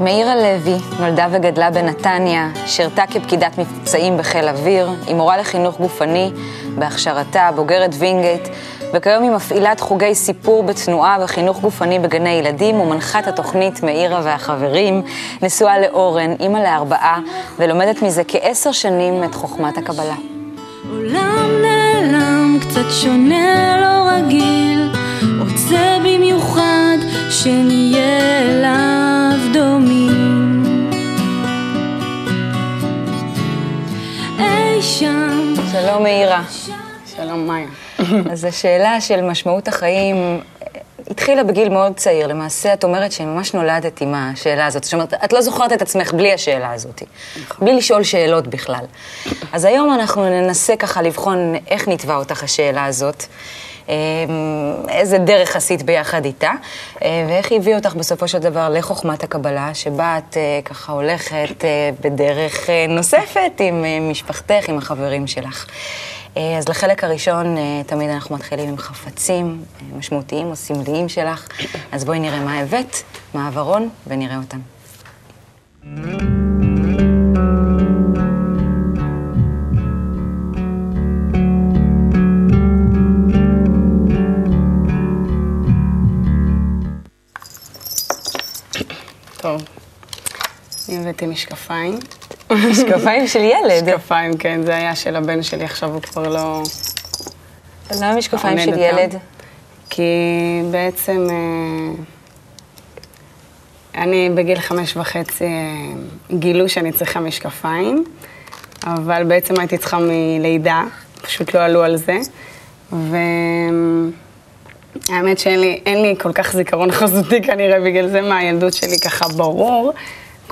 מאירה לוי נולדה וגדלה בנתניה, שירתה כפקידת מבצעים בחיל אוויר, היא מורה לחינוך גופני בהכשרתה, בוגרת וינגייט, וכיום היא מפעילת חוגי סיפור בתנועה וחינוך גופני בגני ילדים ומנחת התוכנית מאירה והחברים, נשואה לאורן, אימא לארבעה, ולומדת מזה כעשר שנים את חוכמת הקבלה. עולם נעלם, קצת שונה, לא רגיל, רוצה במיוחד שנהיה אליו דומים. אי שם, שלום מאירה. שלום, מאיה. אז השאלה של משמעות החיים אה, התחילה בגיל מאוד צעיר. למעשה, את אומרת שממש נולדת עם השאלה הזאת. זאת אומרת, את לא זוכרת את עצמך בלי השאלה הזאת. בלי לשאול שאלות בכלל. אז היום אנחנו ננסה ככה לבחון איך נתבע אותך השאלה הזאת. אה, איזה דרך עשית ביחד איתה, אה, ואיך היא הביאה אותך בסופו של דבר לחוכמת הקבלה, שבה את אה, ככה הולכת אה, בדרך נוספת עם משפחתך, עם החברים שלך. אז לחלק הראשון, תמיד אנחנו מתחילים עם חפצים משמעותיים או סמליים שלך. אז בואי נראה מה הבאת, מה העברון, ונראה אותם. טוב. אני הבאתי משקפיים. משקפיים של ילד. משקפיים, כן, זה היה של הבן שלי, עכשיו הוא כבר לא... למה משקפיים של. ילד? כי בעצם אה, אני בגיל חמש וחצי אה, גילו שאני צריכה משקפיים, אבל בעצם הייתי צריכה מלידה, פשוט לא עלו על זה. והאמת שאין לי, לי כל כך זיכרון חזותי כנראה, בגלל זה מהילדות שלי ככה ברור.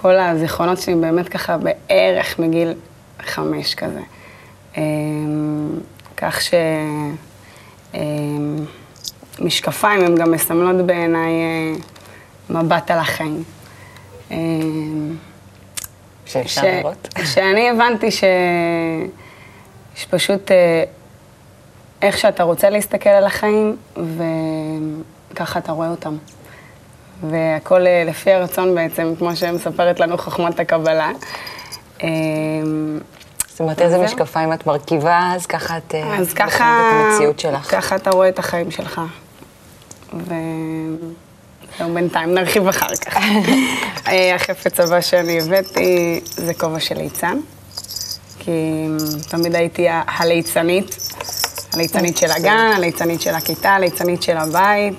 כל הזיכרונות שלי באמת ככה בערך מגיל חמש כזה. אה, כך ש... אה, משקפיים הם גם מסמלות בעיניי אה, מבט על החיים. שאפשר ש- לראות. שאני הבנתי ש... שפשוט אה, איך שאתה רוצה להסתכל על החיים, וככה אתה רואה אותם. והכל אה, לפי הרצון בעצם, כמו שמספרת לנו חוכמת הקבלה. אה, זאת אומרת, איזה. משקפיים את מרכיבה, אז ככה את אה, אז ככה, את המציאות שלך. ככה אתה רואה את החיים שלך. וזהו, בינתיים נרחיב אחר כך. החפץ הבא שאני הבאתי זה כובע של ליצן, כי תמיד הייתי הליצנית, הליצנית של הגן, הליצנית של הכיתה, הליצנית של הבית.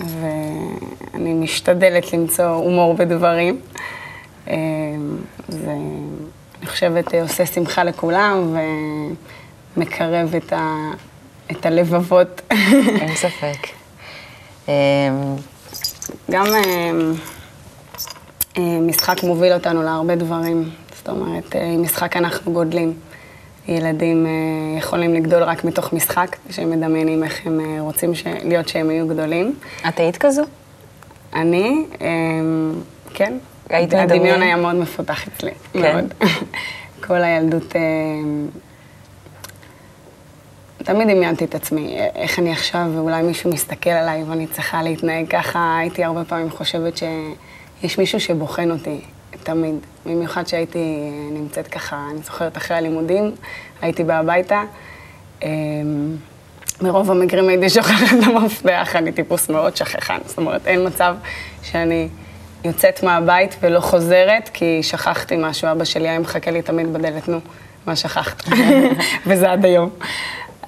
ואני משתדלת למצוא הומור בדברים. אה, זה, אני חושבת, עושה שמחה לכולם ומקרב את, ה, את הלבבות. אין ספק. אה, גם אה, משחק מוביל אותנו להרבה דברים. זאת אומרת, משחק אנחנו גודלים. ילדים אה, יכולים לגדול רק מתוך משחק, שהם מדמיינים איך הם אה, רוצים ש... להיות שהם יהיו גדולים. את היית כזו? אני, אה, כן. היית הדמיון מדמיין? היה מאוד מפותח אצלי, כן? מאוד. כל הילדות, אה, תמיד דמיינתי את עצמי, איך אני עכשיו, ואולי מישהו מסתכל עליי ואני צריכה להתנהג ככה, הייתי הרבה פעמים חושבת שיש מישהו שבוחן אותי, תמיד. במיוחד שהייתי נמצאת ככה, אני זוכרת אחרי הלימודים, הייתי באה הביתה. אה, מרוב המקרים הייתי שוכחת את המפתח, אני טיפוס מאוד שכחן. זאת אומרת, אין מצב שאני יוצאת מהבית ולא חוזרת, כי שכחתי משהו. אבא שלי היה מחכה לי תמיד בדלת, נו, מה שכחת? וזה עד היום.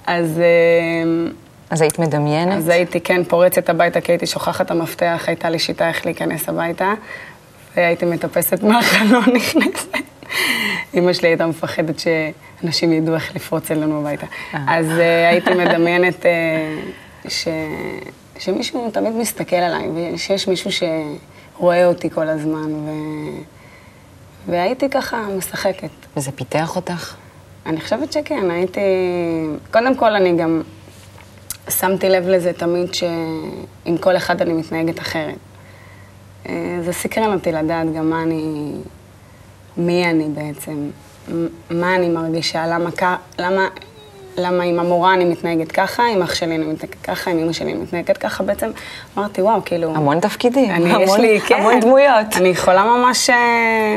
אז, אה, אז היית מדמיינת? אז הייתי, כן, פורצת הביתה, כי הייתי שוכחת המפתח, הייתה לי שיטה איך להיכנס הביתה, והייתי מטפסת מהחלון, נכנסת. אמא שלי הייתה מפחדת שאנשים ידעו איך לפרוץ אלינו הביתה. אז uh, הייתי מדמיינת uh, ש... שמישהו תמיד מסתכל עליי, ושיש מישהו שרואה אותי כל הזמן, ו... והייתי ככה משחקת. וזה פיתח אותך? אני חושבת שכן, הייתי... קודם כל, אני גם שמתי לב לזה תמיד שעם כל אחד אני מתנהגת אחרת. אה, זה סקרן אותי לדעת גם מה אני... מי אני בעצם, מה אני מרגישה, למה, למה למה עם המורה אני מתנהגת ככה, עם אח שלי אני מתנהגת ככה, עם אמא שלי אני מתנהגת ככה, בעצם אמרתי, וואו, כאילו... המון תפקידים, אני, המון, לי, כן, המון דמויות. אני יכולה ממש אה,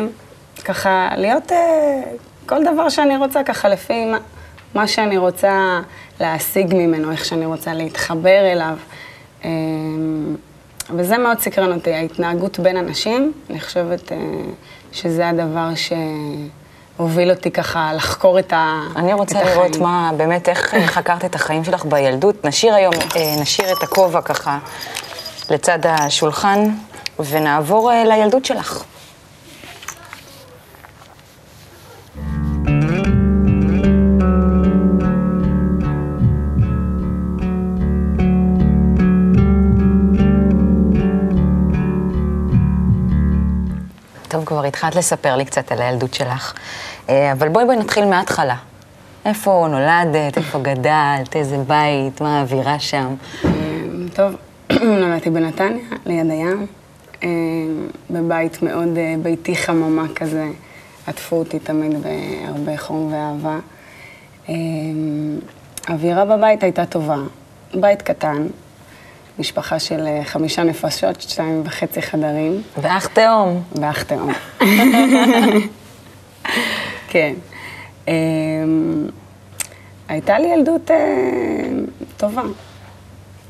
ככה להיות אה, כל דבר שאני רוצה, ככה לפי מה, מה שאני רוצה להשיג ממנו, איך שאני רוצה להתחבר אליו. וזה מאוד סקרן אותי, ההתנהגות בין אנשים, אני חושבת אה, שזה הדבר שהוביל אותי ככה לחקור את ה- אני רוצה את לראות החיים. מה, באמת, איך אה, חקרת את החיים שלך בילדות. נשאיר היום, אה, נשאיר את הכובע ככה לצד השולחן, ונעבור אה, לילדות שלך. כבר התחלת לספר לי קצת על הילדות שלך, אה, אבל בואי בואי נתחיל מההתחלה. איפה נולדת, איפה גדלת, איזה בית, מה האווירה שם? אה, טוב, נולדתי בנתניה, ליד הים, אה, בבית מאוד אה, ביתי חממה כזה. עטפו אותי תמיד בהרבה חום ואהבה. אה, האווירה בבית הייתה טובה. בית קטן, משפחה של אה, חמישה נפשות, שתיים וחצי חדרים, ואח תאום. ואח תאום. כן. אה, הייתה לי ילדות אה, טובה,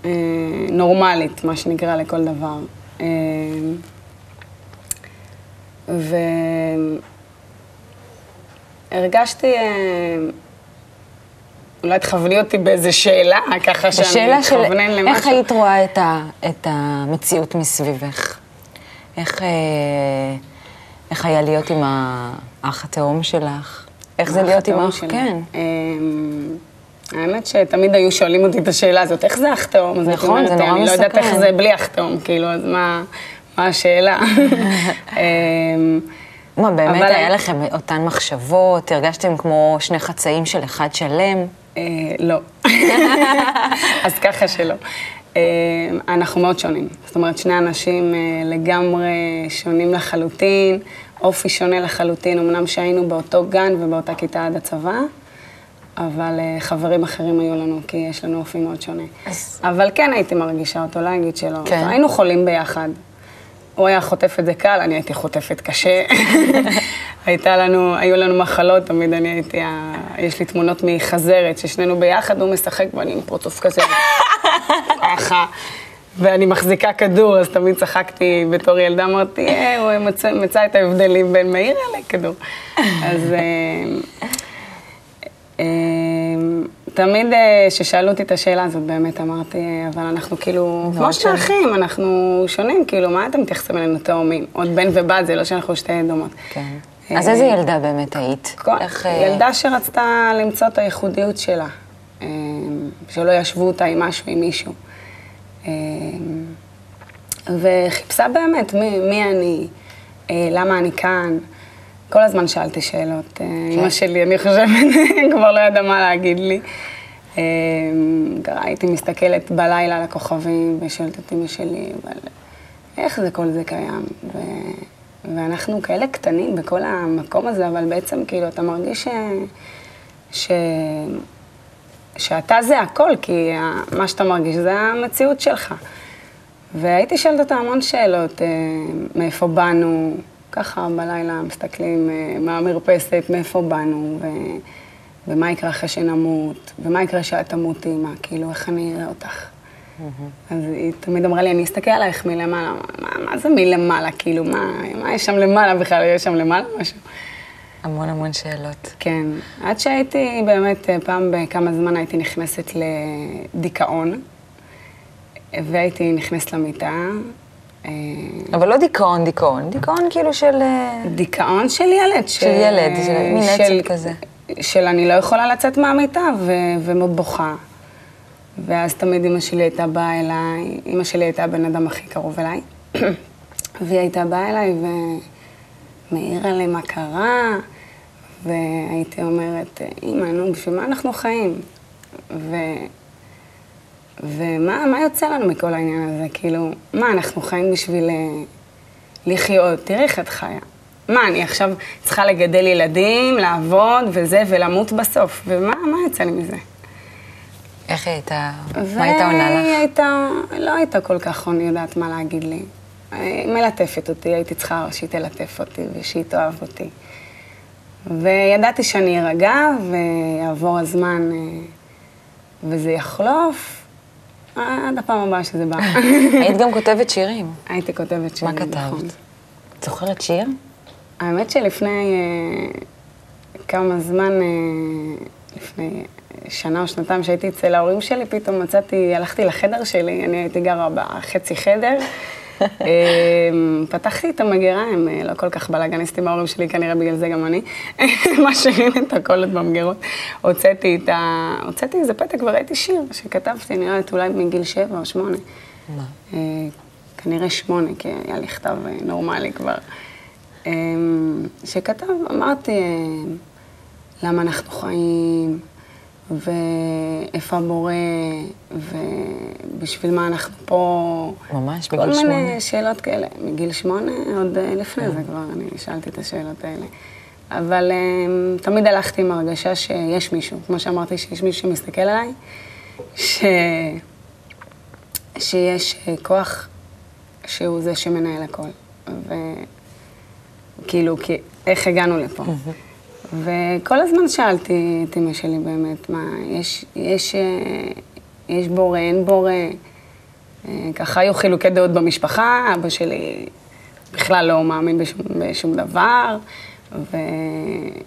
אה, נורמלית, מה שנקרא לכל דבר. אה, והרגשתי, אולי תכווני אותי באיזה שאלה, ככה שאני בשאלה של אתכוונן למשהו. איך היית רואה את, ה, את המציאות מסביבך? איך, אה, איך היה להיות עם האח התאום שלך? איך זה להיות עם האח? כן. אמ, האמת שתמיד היו שואלים אותי את השאלה הזאת, איך זה אח תאום? נכון, זה נורא אני לא יודעת איך. זה בלי אח תאום, כאילו, אז מה, מה השאלה? אמ, מה, באמת היה לכם אותן מחשבות? הרגשתם כמו שני חצאים של אחד שלם? אה, לא. אז ככה שלא. אה, אנחנו מאוד שונים. זאת אומרת, שני אנשים אה, לגמרי שונים לחלוטין, אופי שונה לחלוטין, אמנם שהיינו באותו גן ובאותה כיתה עד הצבא, אבל חברים אחרים היו לנו, כי יש לנו אופי מאוד שונה. אז- אבל כן הייתי מרגישה אותו, לא אגיד שלא. כן. היינו חולים ביחד. הוא היה חוטף את זה קל, אני הייתי חוטפת קשה. הייתה לנו, היו לנו מחלות, תמיד אני הייתי, ה- יש לי תמונות מחזרת, ששנינו ביחד, הוא משחק ואני עם פרוטוף כזה, ככה, ואני מחזיקה כדור, אז תמיד צחקתי בתור ילדה, אמרתי, אה, הוא מצא, מצא את ההבדלים בין מאיר לכדור. אז... אה, אה, תמיד אה, כששאלו אותי את השאלה הזאת, באמת אמרתי, אבל אנחנו כאילו, כמו שני שונים. אחים, אנחנו שונים, כאילו, מה אתם מתייחסים אלינו תאומים? עוד בן ובת, זה לא שאנחנו שתי דומות. כן. אז איזה ילדה באמת היית? איך, אה, ילדה שרצתה למצוא את הייחודיות שלה, אה, שלא ישוו אותה עם משהו, עם מישהו. אה, וחיפשה באמת מי, מי אני, למה אני כאן. כל הזמן שאלתי שאלות. אה, אימא שלי, אני חושבת, כבר לא ידעה מה להגיד לי. הייתי מסתכלת בלילה על הכוכבים ושואלת את אימא שלי, אבל איך זה כל זה קיים? ו... ואנחנו כאלה קטנים בכל המקום הזה, אבל בעצם כאילו אתה מרגיש ש... ש... שאתה זה הכל, כי מה שאתה מרגיש זה המציאות שלך. והייתי שואלת אותה המון שאלות, אה, מאיפה באנו, ככה בלילה מסתכלים אה, מהמרפסת, מאיפה באנו, ו... ומה יקרה אחרי שנמות, ומה יקרה כשאת תמותי, מה, כאילו, איך אני אראה אותך. אז היא תמיד אמרה לי, אני אסתכל עלייך מלמעלה. מה, מה זה מלמעלה? כאילו, מה, מה יש שם למעלה בכלל? יש שם למעלה משהו? המון המון שאלות. כן. עד שהייתי באמת, אה, פעם בכמה זמן הייתי נכנסת לדיכאון, והייתי נכנסת למיטה. אה, אבל לא דיכאון, דיכאון. דיכאון כאילו של... אה, דיכאון של ילד. ש- של ילד, של מין עצב כזה. של אני לא יכולה לצאת מהמיטה ו- ומבוכה. ואז תמיד אמא שלי הייתה באה אליי, אמא שלי הייתה הבן אדם הכי קרוב אליי, והיא הייתה באה אליי ומעירה לי מה קרה, והייתי אומרת, אמא, נו, בשביל מה אנחנו חיים? ו... ומה מה יוצא לנו מכל העניין הזה? כאילו, מה, אנחנו חיים בשביל אה, לחיות? תראי איך את חיה. מה, אני עכשיו צריכה לגדל ילדים, לעבוד וזה, ולמות בסוף. ומה מה יוצא לי מזה? איך היא הייתה? מה הייתה עונה לך? והיא הייתה, לא הייתה כל כך עונה יודעת מה להגיד לי. אה, מלטפת אותי, הייתי צריכה שהיא תלטף אותי ושהיא תאהב אותי. וידעתי שאני ארגע ויעבור הזמן אה, וזה יחלוף עד הפעם הבאה שזה בא. היית גם כותבת שירים. הייתי כותבת מה שירים, כתבת? נכון. את זוכרת שיר? האמת שלפני אה, כמה זמן, אה, לפני שנה או שנתיים שהייתי אצל ההורים שלי, פתאום מצאתי, הלכתי לחדר שלי, אני הייתי גרה בחצי חדר. אה, פתחתי את המגירה, הם אה, לא כל כך בלאגניסטים ההורים שלי, כנראה בגלל זה גם אני. משאירים את הכל עוד במגירות. הוצאתי את ה... הוצאתי איזה פתק וראיתי שיר שכתבתי, נראה לי אולי מגיל שבע או שמונה. מה? אה, כנראה שמונה, כי היה לי כתב אה, נורמלי כבר. אה, שכתב, אמרתי, למה אנחנו חיים, ואיפה הבורא, ובשביל מה אנחנו פה. ממש, כל בגיל מיני שמונה? כן. שאלות כאלה. מגיל שמונה, עוד אה, לפני זה כבר, אני שאלתי את השאלות האלה. אבל אה, תמיד הלכתי עם הרגשה שיש מישהו, כמו שאמרתי, שיש מישהו שמסתכל עליי, ש... שיש אה, כוח שהוא זה שמנהל הכל. וכאילו, כי... איך הגענו לפה? וכל הזמן שאלתי את אמא שלי באמת, מה, יש, יש, אה, יש בורא, אין בורא? אה, ככה היו חילוקי דעות במשפחה, אבא שלי בכלל לא מאמין בשום, בשום דבר,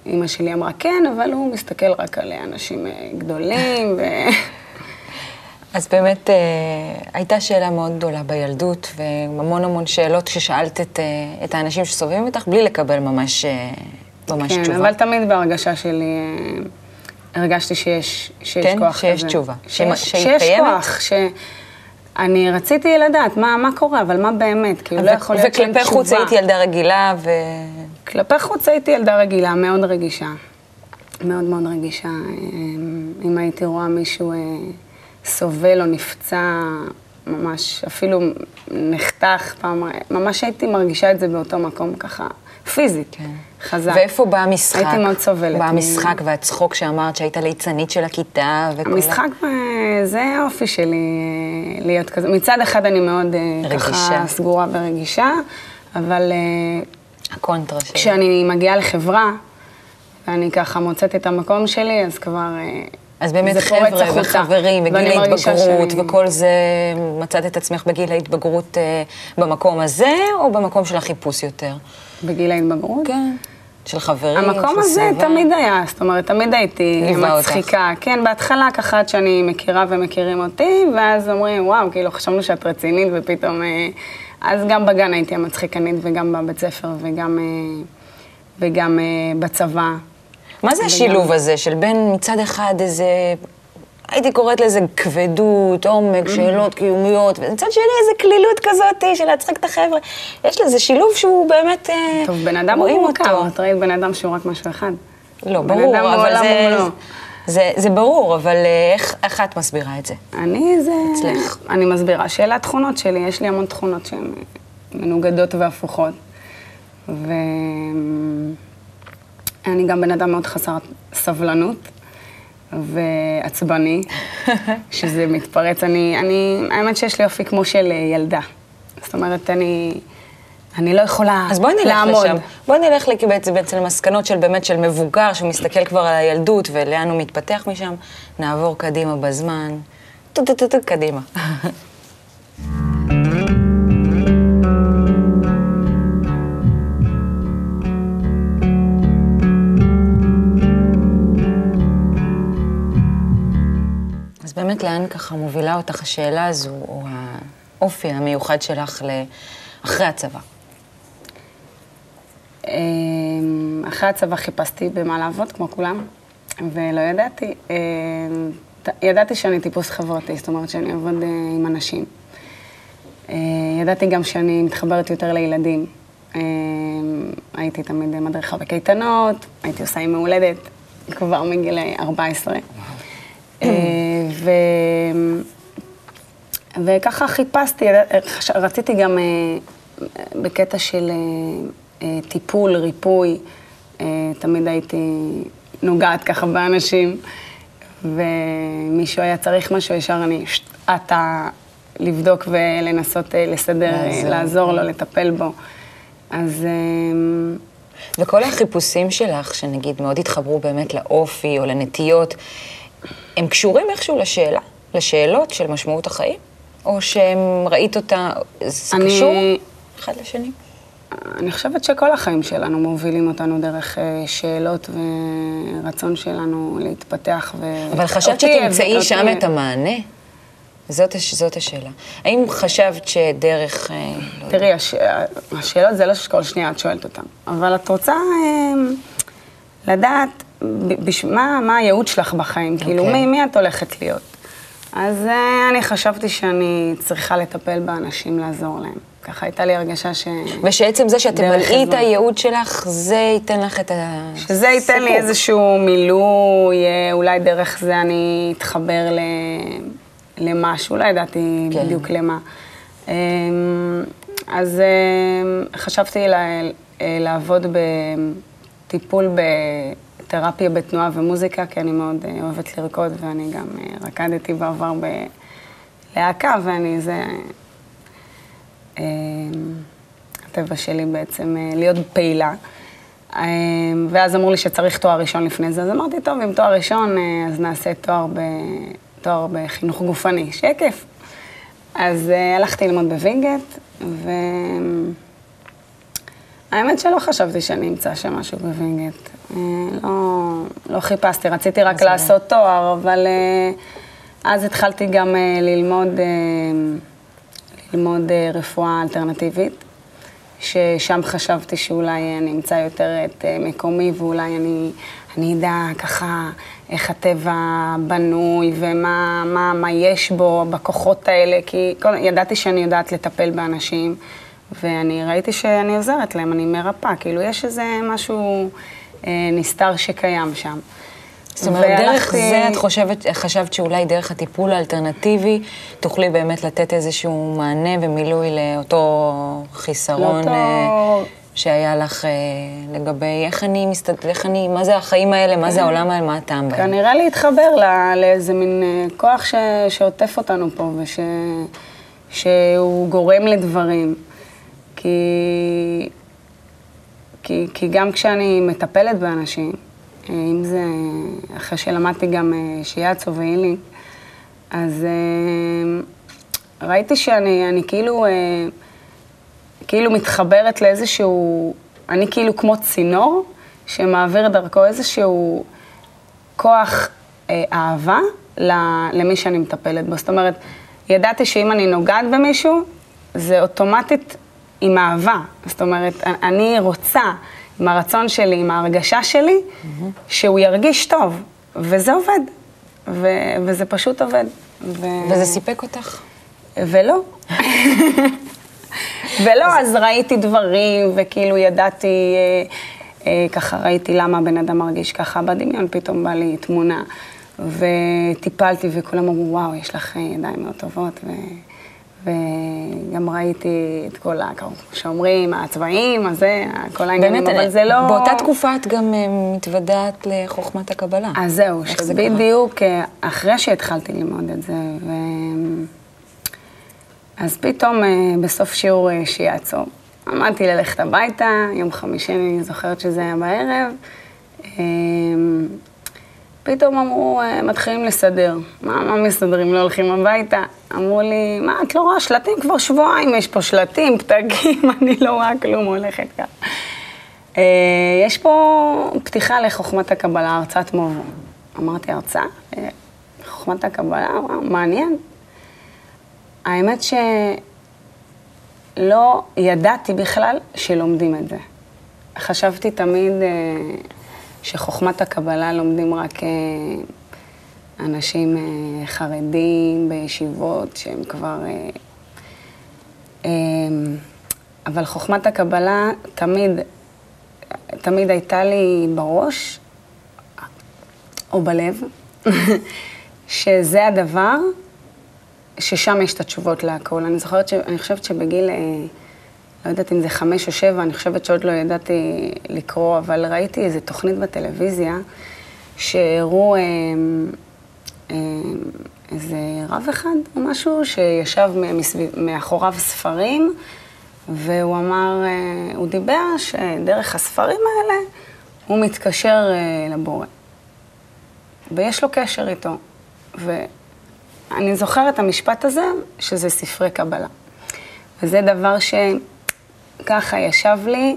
ואימא שלי אמרה כן, אבל הוא מסתכל רק על אנשים אה, גדולים, ו... אז באמת הייתה שאלה מאוד גדולה בילדות, והמון המון שאלות כששאלת את, את האנשים שסובבים אותך, בלי לקבל ממש, ממש כן, תשובה. אבל תמיד בהרגשה שלי אה, הרגשתי שיש, שיש כן? כוח שיש כזה. תשובה. שיש, שהיא- שהיא שיש קיימת? כוח, שאני רציתי לדעת מה, מה קורה, אבל מה באמת, כאילו לא יכול להיות שאין וכלפי תשובה. חוץ היית ילדה רגילה, ו... כלפי חוץ הייתי ילדה רגילה, מאוד רגישה. מאוד מאוד רגישה. אמ, אם הייתי רואה מישהו אה, סובל או נפצע, ממש, אפילו נחתך פעם, ממש הייתי מרגישה את זה באותו מקום ככה, פיזית, כן. חזק. ואיפה בא המשחק? הייתי מאוד סובלת. בא המשחק והצחוק שאמרת שהיית ליצנית של הכיתה וכל... המשחק, זה האופי שלי, אה, להיות כזה. מצד אחד אני מאוד אה, רגישה. ככה סגורה ורגישה, אבל אה, הקונטרה שלי. כשאני מגיעה לחברה, ואני ככה מוצאת את המקום שלי, אז כבר... אז באמת חבר'ה. וחברים, בגיל ההתבגרות שאני- וכל זה, מצאת את עצמך בגיל ההתבגרות במקום הזה, או במקום של החיפוש יותר? בגיל ההתבגרות. כן. של חברים, המקום של הזה סביבה. תמיד היה, זאת אומרת, תמיד הייתי ליווה אותך. מצחיקה. כן, בהתחלה ככה עד שאני מכירה ומכירים אותי, ואז אומרים, וואו, כאילו חשבנו שאת רצינית, ופתאום... אה, אז גם בגן הייתי המצחיקנית, וגם בבית ספר, וגם, אה, וגם אה, בצבא. מה זה השילוב הזה של בין מצד אחד איזה, הייתי קוראת לזה כבדות, עומק, שאלות קיומיות, ומצד שני איזה קלילות כזאת של להצחיק את החבר'ה. יש לזה שילוב שהוא באמת, אה, טוב, בן אדם הוא מורכב, אותו. את ראית בן אדם שהוא רק משהו אחד. לא, ברור, אבל זה. זה, זה ברור, אבל אה, איך, איך את מסבירה את זה? אני זה... אצלך. אני מסבירה שאלה התכונות שלי, יש לי המון תכונות שהן מנוגדות והפוכות. ואני גם בן אדם מאוד חסר סבלנות ועצבני, שזה מתפרץ. אני, אני, האמת שיש לי אופי כמו של ילדה. זאת אומרת, אני, אני לא יכולה אז בואי נלך לעמוד. לשם. בואי נלך בעצם בעצם למסקנות של באמת של מבוגר, שמסתכל כבר על הילדות ולאן הוא מתפתח משם. נעבור קדימה בזמן. טו טו טו טו קדימה. באמת לאן ככה מובילה אותך השאלה הזו, או האופי המיוחד שלך לאחרי הצבא? אמ, אחרי הצבא חיפשתי במה לעבוד, כמו כולם, ולא ידעתי. אמ, ידעתי שאני טיפוס חברתי, זאת אומרת שאני אעבוד אה, עם אנשים. אה, ידעתי גם שאני מתחברת יותר לילדים. אמ, הייתי תמיד מדריכה בקייטנות, הייתי עושה עם מהולדת כבר מגיל 14. אה, ו... וככה חיפשתי, רציתי גם אה, בקטע של אה, אה, טיפול, ריפוי, אה, תמיד הייתי נוגעת ככה באנשים, ומישהו היה צריך משהו, ישר אני, אתה לבדוק ולנסות אה, לסדר, לעזור. לו, לטפל בו. אז וכל החיפושים שלך, שנגיד מאוד התחברו באמת לאופי או לנטיות, הם קשורים איכשהו לשאלה, לשאלות של משמעות החיים? או שהם ראית אותה, זה אני- קשור אחד לשני? אני חושבת שכל החיים שלנו מובילים אותנו דרך אה, שאלות ורצון שלנו להתפתח. ו... אבל חשבת שתמצאי אותי- שם את המענה? זאת, זאת השאלה. האם חשבת שדרך... אה, לא תראי, הש... השאלות זה לא שכל שנייה את שואלת אותן, אבל את רוצה אה, לדעת ב- בש... מה, מה הייעוד שלך בחיים, כאילו, אוקיי. מי, מי את הולכת להיות. אז אה, אני חשבתי שאני צריכה לטפל באנשים, לעזור להם. ככה הייתה לי הרגשה ש... ושעצם זה שתמלאי את. הייעוד שלך, זה ייתן לך את ה... שזה ייתן לי. איזשהו מילוי, אה, אולי דרך זה אני אתחבר ל... למשהו, לא ידעתי כן. בדיוק למה. אמ, אז אמ, חשבתי לה... אה, לעבוד בטיפול בתרפיה בתנועה ומוזיקה, כי אני מאוד אה, אוהבת לרקוד, ואני גם אה, רקדתי בעבר בלהקה, ואני זה... אמ, הטבע שלי בעצם אה, להיות פעילה. ואז אמרו לי שצריך תואר ראשון לפני זה, אז אמרתי, טוב, עם תואר ראשון, אה, אז נעשה תואר, ב... תואר בחינוך גופני, שיהיה כיף. אז אה, הלכתי ללמוד בווינגייט, והאמת שלא חשבתי שאני אמצא שם משהו בווינגייט. לא, לא חיפשתי, רציתי רק זה. לעשות תואר, אבל אה, אז התחלתי גם אה, ללמוד, אה, ללמוד אה, רפואה אלטרנטיבית, ששם חשבתי שאולי אני אמצא יותר את מקומי, ואולי אני, אני אדע ככה איך הטבע בנוי ומה מה, מה יש בו, בכוחות האלה, כי כל, ידעתי שאני יודעת לטפל באנשים, ואני ראיתי שאני עוזרת להם, אני מרפאה, כאילו יש איזה משהו נסתר שקיים שם. זאת אומרת, דרך והלכתי- זה את חושבת, חשבת שאולי דרך הטיפול האלטרנטיבי תוכלי באמת לתת איזשהו מענה ומילוי לאותו חיסרון לאותו- אה, שהיה לך אה, לגבי איך אני מסתד... איך אני, מה זה החיים האלה, מה זה העולם האלה, מה הטעם בהם. כנראה להתחבר ל- לאיזה מין אה, כוח ש, שעוטף אותנו פה, וש, שהוא גורם לדברים. כי, כי, כי גם כשאני מטפלת באנשים, אה, אם זה אחרי שלמדתי גם אה, שיאצו והילינג, אז אה, ראיתי שאני אני כאילו, כאילו מתחברת לאיזשהו, אני כאילו כמו צינור שמעביר דרכו איזשהו כוח אה, אהבה למי שאני מטפלת בו. זאת אומרת, ידעתי שאם אני נוגעת במישהו, זה אוטומטית עם אהבה. זאת אומרת, אני רוצה, עם הרצון שלי, עם ההרגשה שלי, שהוא ירגיש טוב, וזה עובד. ו- וזה פשוט עובד. ו- וזה סיפק אותך? ולא. ולא, אז ראיתי דברים, וכאילו ידעתי, אה, אה, ככה ראיתי למה הבן אדם מרגיש ככה בדמיון, פתאום בא לי תמונה, וטיפלתי, וכולם אמרו, וואו, יש לך אה, ידיים מאוד טובות, ו... וגם ראיתי את כל, כמו שאומרים, הצבעים, הזה, כל העניינים, באמת, אבל זה לא... באותה תקופה את גם אה, מתוודעת לחוכמת הקבלה. אז זהו, איך זה? שבדיוק אה, אחרי שהתחלתי ללמוד את זה, ו... אז פתאום אה, בסוף שיעור שיאצו, עמדתי ללכת הביתה, יום חמישי, אני זוכרת שזה היה בערב, פתאום אמרו, אה, מתחילים לסדר. מה, מה מסדרים? לא הולכים הביתה? אמרו לי, מה, את לא רואה שלטים? כבר שבועיים יש פה שלטים, פתקים, אני לא רואה כלום, הולכת ככה. אה, יש פה פתיחה לחוכמת הקבלה, הרצאת מבוא. אמרתי, הרצאה? אה, חוכמת הקבלה? וואו, מעניין. האמת שלא ידעתי בכלל שלומדים את זה. חשבתי תמיד שחוכמת הקבלה לומדים רק אה, אנשים אה, חרדים בישיבות שהם כבר... אה, אבל חוכמת הקבלה תמיד, תמיד הייתה לי בראש, או בלב, שזה הדבר ששם יש את התשובות להכל. אני זוכרת, ש... אני חושבת שבגיל, לא יודעת אם זה חמש או שבע, אני חושבת שעוד לא ידעתי לקרוא, אבל ראיתי איזו תוכנית בטלוויזיה, שהראו אה, אה, איזה רב אחד או משהו שישב מסביב, מאחוריו ספרים, והוא אמר, אה, הוא דיבר שדרך הספרים האלה הוא מתקשר אה, לבורא. ויש לו קשר איתו. ואני זוכרת את המשפט הזה, שזה ספרי קבלה. וזה דבר שככה ישב לי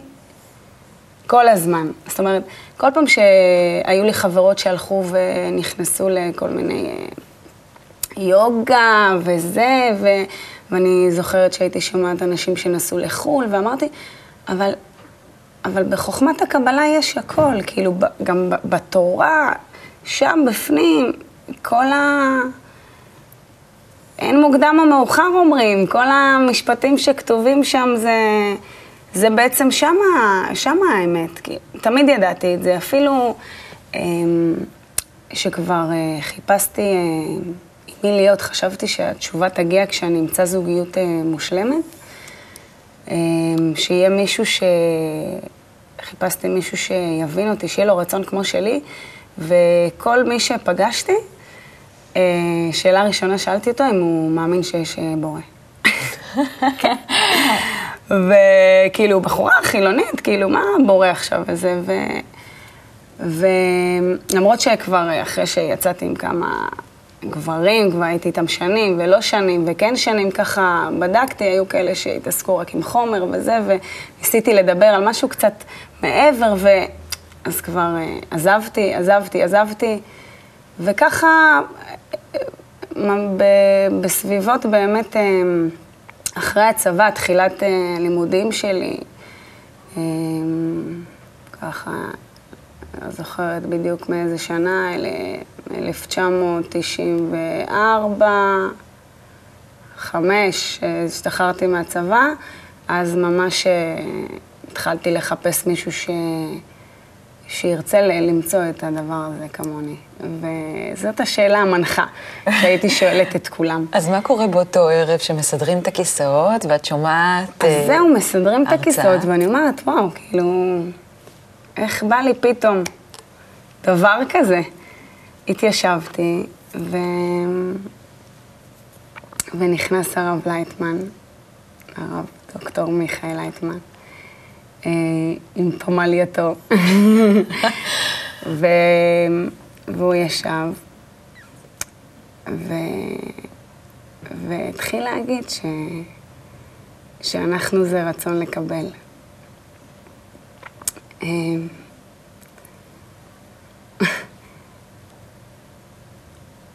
כל הזמן. זאת אומרת, כל פעם שהיו לי חברות שהלכו ונכנסו לכל מיני אה, יוגה וזה, ו... ואני זוכרת שהייתי שומעת אנשים שנסעו לחו"ל, ואמרתי, אבל, אבל בחוכמת הקבלה יש הכל, כאילו, גם בתורה, שם בפנים, כל ה... אין מוקדם או מאוחר אומרים, כל המשפטים שכתובים שם זה, זה בעצם שמה, שמה האמת. כי תמיד ידעתי את זה, אפילו אמ, שכבר אה, חיפשתי אה, עם מי להיות, חשבתי שהתשובה תגיע כשאני אמצא זוגיות אה, מושלמת. אמ, שיהיה מישהו ש... חיפשתי מישהו שיבין אותי, שיהיה לו רצון כמו שלי, וכל מי שפגשתי, שאלה ראשונה שאלתי אותו אם הוא מאמין שיש בורא. וכאילו, בחורה חילונית, כאילו, מה בורא עכשיו וזה, ו... ולמרות שכבר אחרי שיצאתי עם כמה גברים, כבר הייתי איתם שנים ולא שנים, וכן שנים ככה בדקתי, היו כאלה שהתעסקו רק עם חומר וזה, וניסיתי לדבר על משהו קצת מעבר, ו... אז כבר אה, עזבתי, עזבתי, עזבתי, וככה בסביבות באמת אה, אחרי הצבא, תחילת אה, שלי, ככה, לא זוכרת בדיוק מאיזה שנה, 1994, חמש, השתחררתי מהצבא, אז ממש התחלתי לחפש מישהו ש... שירצה למצוא את הדבר הזה כמוני. וזאת השאלה המנחה שהייתי שואלת את כולם. אז מה קורה באותו ערב שמסדרים את הכיסאות ואת שומעת... אז uh, זהו, מסדרים. את הכיסאות, ואני אומרת, וואו, כאילו, איך בא לי פתאום דבר כזה? התיישבתי, ו... ונכנס הרב לייטמן, הרב דוקטור מיכאל לייטמן. אה, עם פמלייתו. ו... והוא ישב, ו... והתחיל להגיד ש... שאנחנו זה רצון לקבל. אה,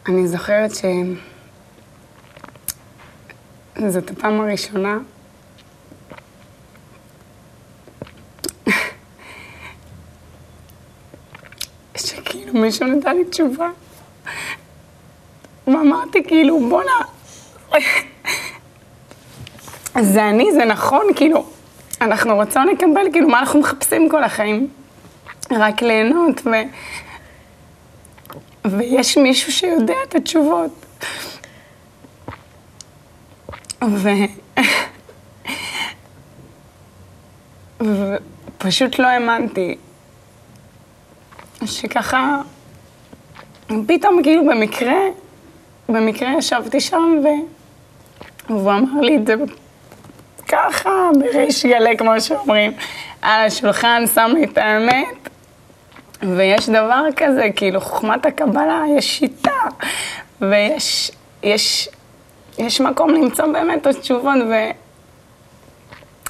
אני זוכרת שזאת הפעם הראשונה מישהו נתן לי תשובה. ואמרתי, כאילו, בואנה, זה אני, זה נכון, כאילו, אנחנו רוצים לקבל, כאילו, מה אנחנו מחפשים כל החיים? רק ליהנות, ו... ויש מישהו שיודע את התשובות. ו... ופשוט לא האמנתי. שככה, פתאום כאילו במקרה, במקרה ישבתי שם ו... והוא אמר לי את זה ככה, בריש גלי, כמו שאומרים, על השולחן שם לי את האמת, ויש דבר כזה, כאילו חוכמת הקבלה, יש שיטה, ויש יש, יש מקום למצוא באמת את התשובות, ו...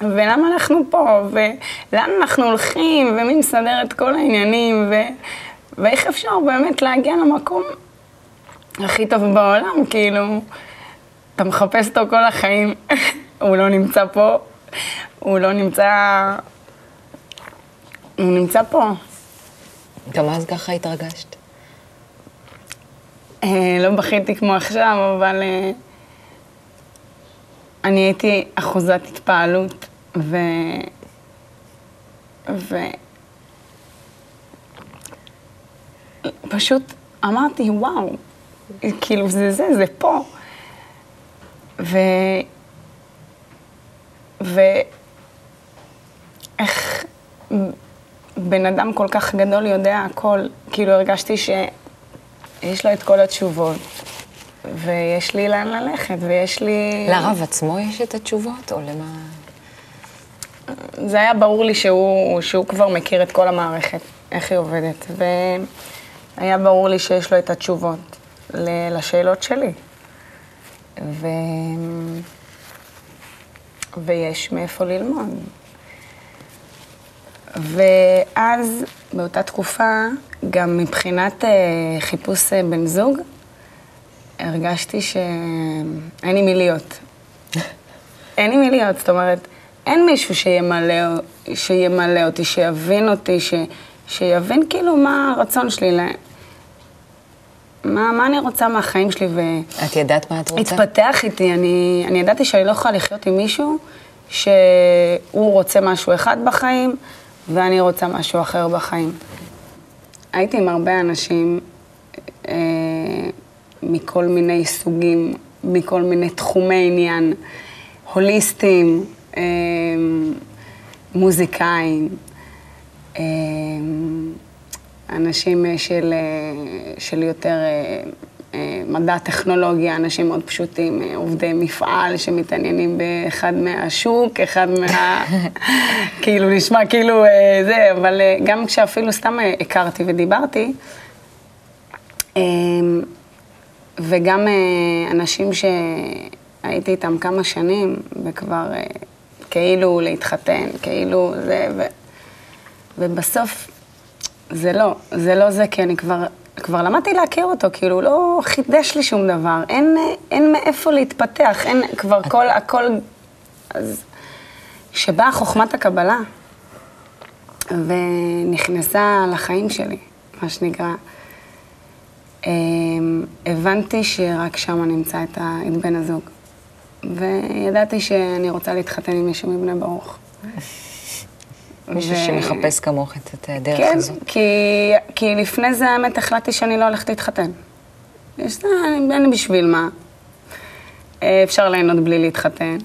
ולמה אנחנו פה, ולאן אנחנו הולכים, ומי מסדר את כל העניינים, ו... ואיך אפשר באמת להגיע למקום הכי טוב בעולם, כאילו, אתה מחפש אותו כל החיים, הוא לא נמצא פה, הוא לא נמצא... הוא נמצא פה. גם אז ככה התרגשת? אה, לא בכיתי כמו עכשיו, אבל... אה, אני הייתי אחוזת התפעלות, ו... ו... פשוט אמרתי, וואו, כאילו זה זה, זה פה. ו... ואיך בן אדם כל כך גדול יודע הכל, כאילו הרגשתי ש... יש לו את כל התשובות, ויש לי לאן ללכת, ויש לי... לרב עצמו יש את התשובות, או למה... זה היה ברור לי שהוא, שהוא כבר מכיר את כל המערכת, איך היא עובדת, והיה ברור לי שיש לו את התשובות לשאלות שלי. ו... ויש מאיפה ללמוד. ואז, באותה תקופה, גם מבחינת אה, חיפוש אה, בן זוג, הרגשתי שאין לי מי להיות. אין לי מי להיות, זאת אומרת, אין מישהו שימלא, שימלא אותי, שיבין אותי, ש, שיבין כאילו מה הרצון שלי. מה, מה אני רוצה מהחיים שלי, ו... את ידעת מה את רוצה? התפתח איתי, אני, אני ידעתי שאני לא יכולה לחיות עם מישהו שהוא רוצה משהו אחד בחיים, ואני רוצה משהו אחר בחיים. הייתי עם הרבה אנשים אה, מכל מיני סוגים, מכל מיני תחומי עניין, הוליסטים, אה, מוזיקאים, אה, אנשים אה, של, אה, של יותר אה, מדע, טכנולוגיה, אנשים מאוד פשוטים, עובדי מפעל שמתעניינים באחד מהשוק, אחד מה... כאילו, נשמע כאילו זה, אבל גם כשאפילו סתם הכרתי ודיברתי, וגם אנשים שהייתי איתם כמה שנים, וכבר כאילו להתחתן, כאילו זה, ו... ובסוף זה לא, זה לא זה, כי אני כבר, כבר למדתי להכיר אותו, כאילו, הוא לא חידש לי שום דבר, אין, אין מאיפה להתפתח, אין כבר כל, הכל... אז כשבאה חוכמת הקבלה, ונכנסה לחיים שלי, מה שנקרא, אמ, הבנתי שרק שם נמצא את, ה, את בן הזוג. וידעתי שאני רוצה להתחתן עם מישהו מבני ברוך. מישהו ו- שמחפש כמוך את הדרך כן, הזאת. כי, כי לפני זה האמת החלטתי שאני לא הולכת להתחתן. יש, אין לי בשביל מה. אה, אפשר ליהנות בלי להתחתן.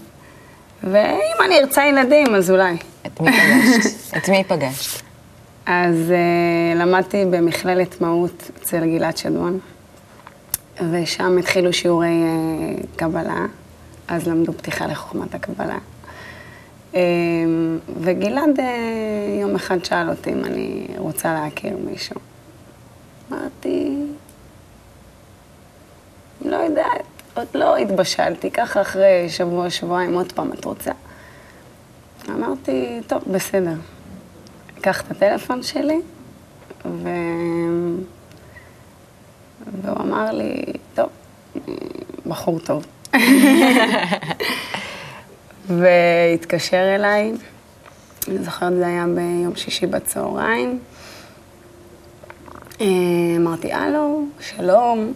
ואם אני ארצה ילדים, אז אולי. את מי פגשת? את מי פגשת? אז uh, למדתי במכללת מהות אצל גלעד שדמון, ושם התחילו שיעורי uh, קבלה, אז למדו פתיחה לחוכמת הקבלה. Um, וגלעד uh, יום אחד שאל אותי אם אני רוצה להכיר מישהו. אמרתי, לא יודעת, עוד לא התבשלתי, ככה אחרי שבוע, שבועיים, עוד פעם, את רוצה? אמרתי, טוב, בסדר. אקח את הטלפון שלי, ו... והוא אמר לי, טוב, בחור טוב. והתקשר אליי, אני זוכרת, זה היה ביום שישי בצהריים. אה, אמרתי, הלו, שלום.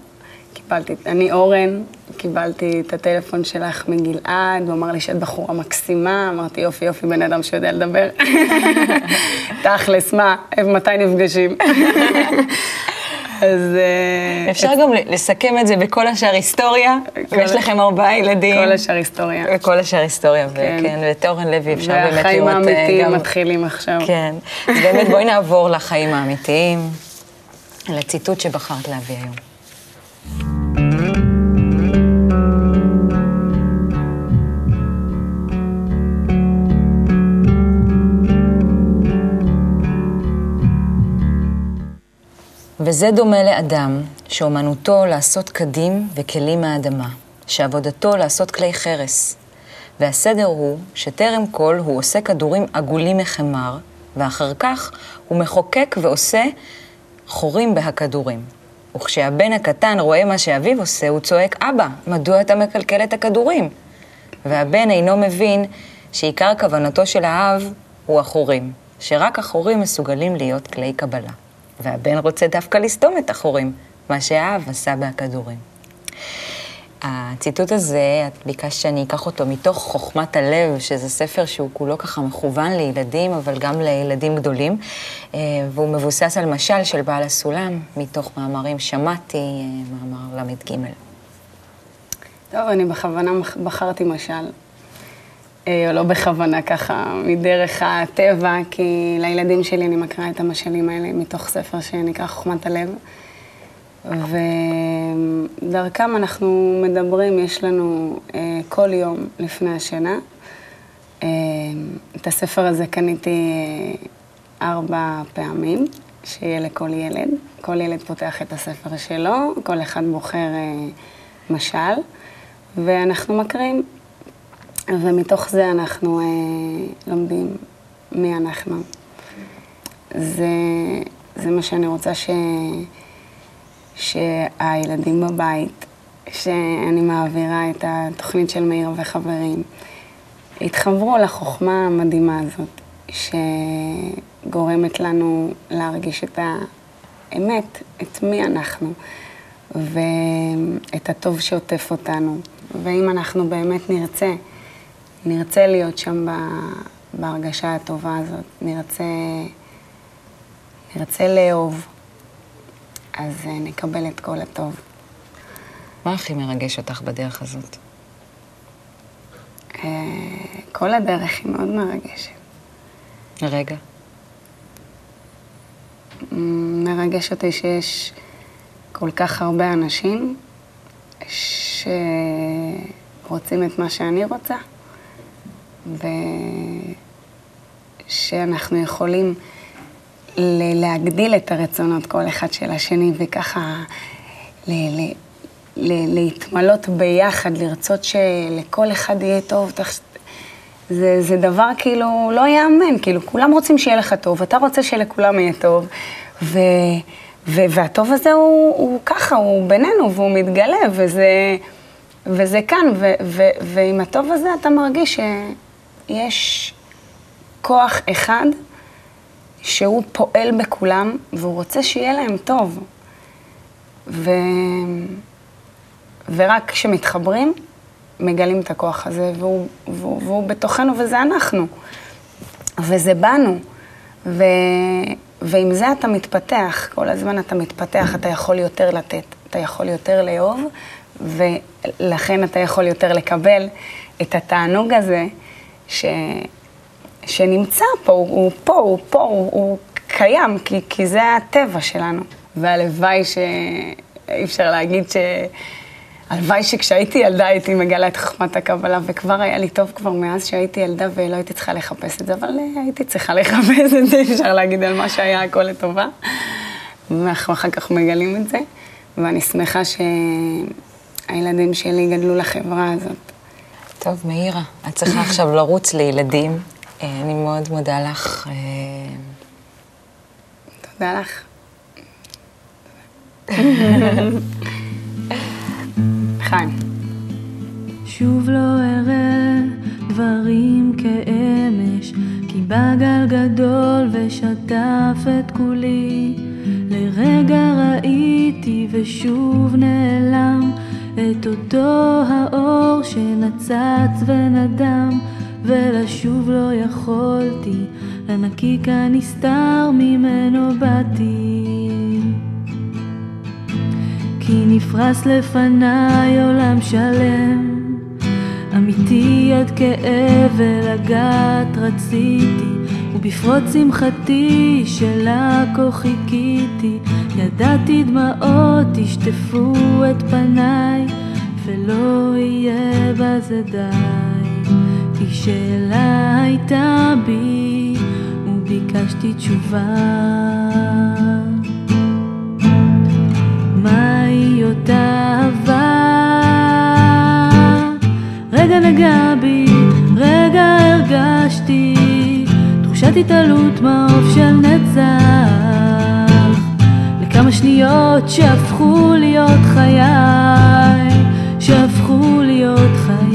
קיבלתי, אני אורן, קיבלתי את הטלפון שלך מגלעד, הוא אמר לי שאת בחורה מקסימה, אמרתי, יופי, יופי, בן אדם שיודע לדבר. תכלס, מה, מתי נפגשים? אז... אה, אפשר גם לסכם את זה בכל השאר היסטוריה, כל ויש לכם ארבעה ילדים. כל השאר היסטוריה. וכל השאר היסטוריה, כן. וכן, ואת אורן לוי אפשר באמת לראות... והחיים אה, האמיתיים מתחילים עכשיו. כן. אז באמת בואי נעבור לחיים האמיתיים, לציטוט שבחרת להביא היום. וזה דומה לאדם שאומנותו לעשות קדים וכלים מהאדמה, שעבודתו לעשות כלי חרס. והסדר הוא שטרם כל הוא עושה כדורים עגולים מחמר, ואחר כך הוא מחוקק ועושה חורים בהכדורים. וכשהבן הקטן רואה מה שאביו עושה, הוא צועק, אבא, מדוע אתה מקלקל את הכדורים? והבן אינו מבין שעיקר כוונתו של האב הוא החורים, שרק החורים מסוגלים להיות כלי קבלה. והבן רוצה דווקא לסתום את החורים, מה שהאב עשה בהכדורים. הציטוט הזה, את ביקשת שאני אקח אותו מתוך חוכמת הלב, שזה ספר שהוא כולו ככה מכוון לילדים, אבל גם לילדים גדולים, אה, והוא מבוסס על משל של בעל הסולם, מתוך מאמרים שמעתי, אה, מאמר ל"ג. טוב, אני בכוונה בחרתי משל. אה, או לא בכוונה, ככה, מדרך הטבע, כי לילדים שלי אני מקריאה את המשלים האלה מתוך ספר שנקרא חוכמת הלב. ודרכם אנחנו מדברים, יש לנו אה, כל יום לפני השינה. אה, את הספר הזה קניתי אה, ארבע פעמים, שיהיה לכל ילד. כל ילד פותח את הספר שלו, כל אחד בוחר אה, משל, ואנחנו מקריאים. ומתוך זה אנחנו אה, לומדים מי אנחנו. זה, זה מה שאני רוצה ש, שהילדים בבית, שאני מעבירה את התוכנית של מאיר וחברים, יתחברו לחוכמה המדהימה הזאת, שגורמת לנו להרגיש את האמת, את מי אנחנו, ואת הטוב שעוטף אותנו. ואם אנחנו באמת נרצה, נרצה להיות שם בהרגשה הטובה הזאת, נרצה, נרצה לאהוב, אז אה, נקבל את כל הטוב. מה הכי מרגש אותך בדרך הזאת? אה, כל הדרך היא מאוד מרגשת. רגע. מרגש אותי שיש כל כך הרבה אנשים שרוצים את מה שאני רוצה, ושאנחנו יכולים להגדיל את הרצונות כל אחד של השני, וככה להתמלות ביחד, לרצות שלכל אחד יהיה טוב. זה, זה דבר כאילו לא ייאמן, כאילו כולם רוצים שיהיה לך טוב, אתה רוצה שלכולם יהיה טוב, ו, ו, והטוב הזה הוא, הוא ככה, הוא בינינו והוא מתגלה, וזה, וזה כאן, ו, ו, ועם הטוב הזה אתה מרגיש שיש כוח אחד שהוא פועל בכולם, והוא רוצה שיהיה להם טוב. ו... ורק כשמתחברים, מגלים את הכוח הזה, והוא, והוא, והוא בתוכנו וזה אנחנו. וזה בנו. ו, ועם זה אתה מתפתח, כל הזמן אתה מתפתח, אתה יכול יותר לתת, אתה יכול יותר לאהוב, ולכן אתה יכול יותר לקבל את התענוג הזה ש, שנמצא פה, הוא, פה, הוא פה, הוא, הוא קיים, כי, כי זה הטבע שלנו. והלוואי שאי אפשר להגיד ש... הלוואי שכשהייתי ילדה הייתי מגלה את חוכמת הקבלה, וכבר היה לי טוב כבר מאז שהייתי ילדה ולא הייתי צריכה לחפש את זה, אבל אה, הייתי צריכה לחפש את זה, אפשר להגיד על מה שהיה הכל לטובה. ואנחנו אחר כך מגלים את זה, ואני שמחה שהילדים שלי גדלו לחברה הזאת. טוב, מאירה, את צריכה עכשיו לרוץ לילדים. אה, אני מאוד מודה לך. אה, תודה לך. חיים. שוב לא אראה דברים כאמש, כי בגל גדול ושטף את כולי. לרגע ראיתי ושוב נעלם את אותו האור שנצץ ונדם, ולשוב לא יכולתי, לנקיק הנסתר ממנו באתי. כי נפרס לפניי עולם שלם, אמיתי עד כאב ולגעת רציתי, ובפרוץ שמחתי שלה כה חיכיתי, ידעתי דמעות ישטפו את פניי, ולא יהיה בזה די, כי שאלה הייתה בי, וביקשתי תשובה. מהי אותה אהבה? רגע נגע בי, רגע הרגשתי קצת התעלות מעוף של נצח לכמה שניות שהפכו להיות חיי, שהפכו להיות חיי.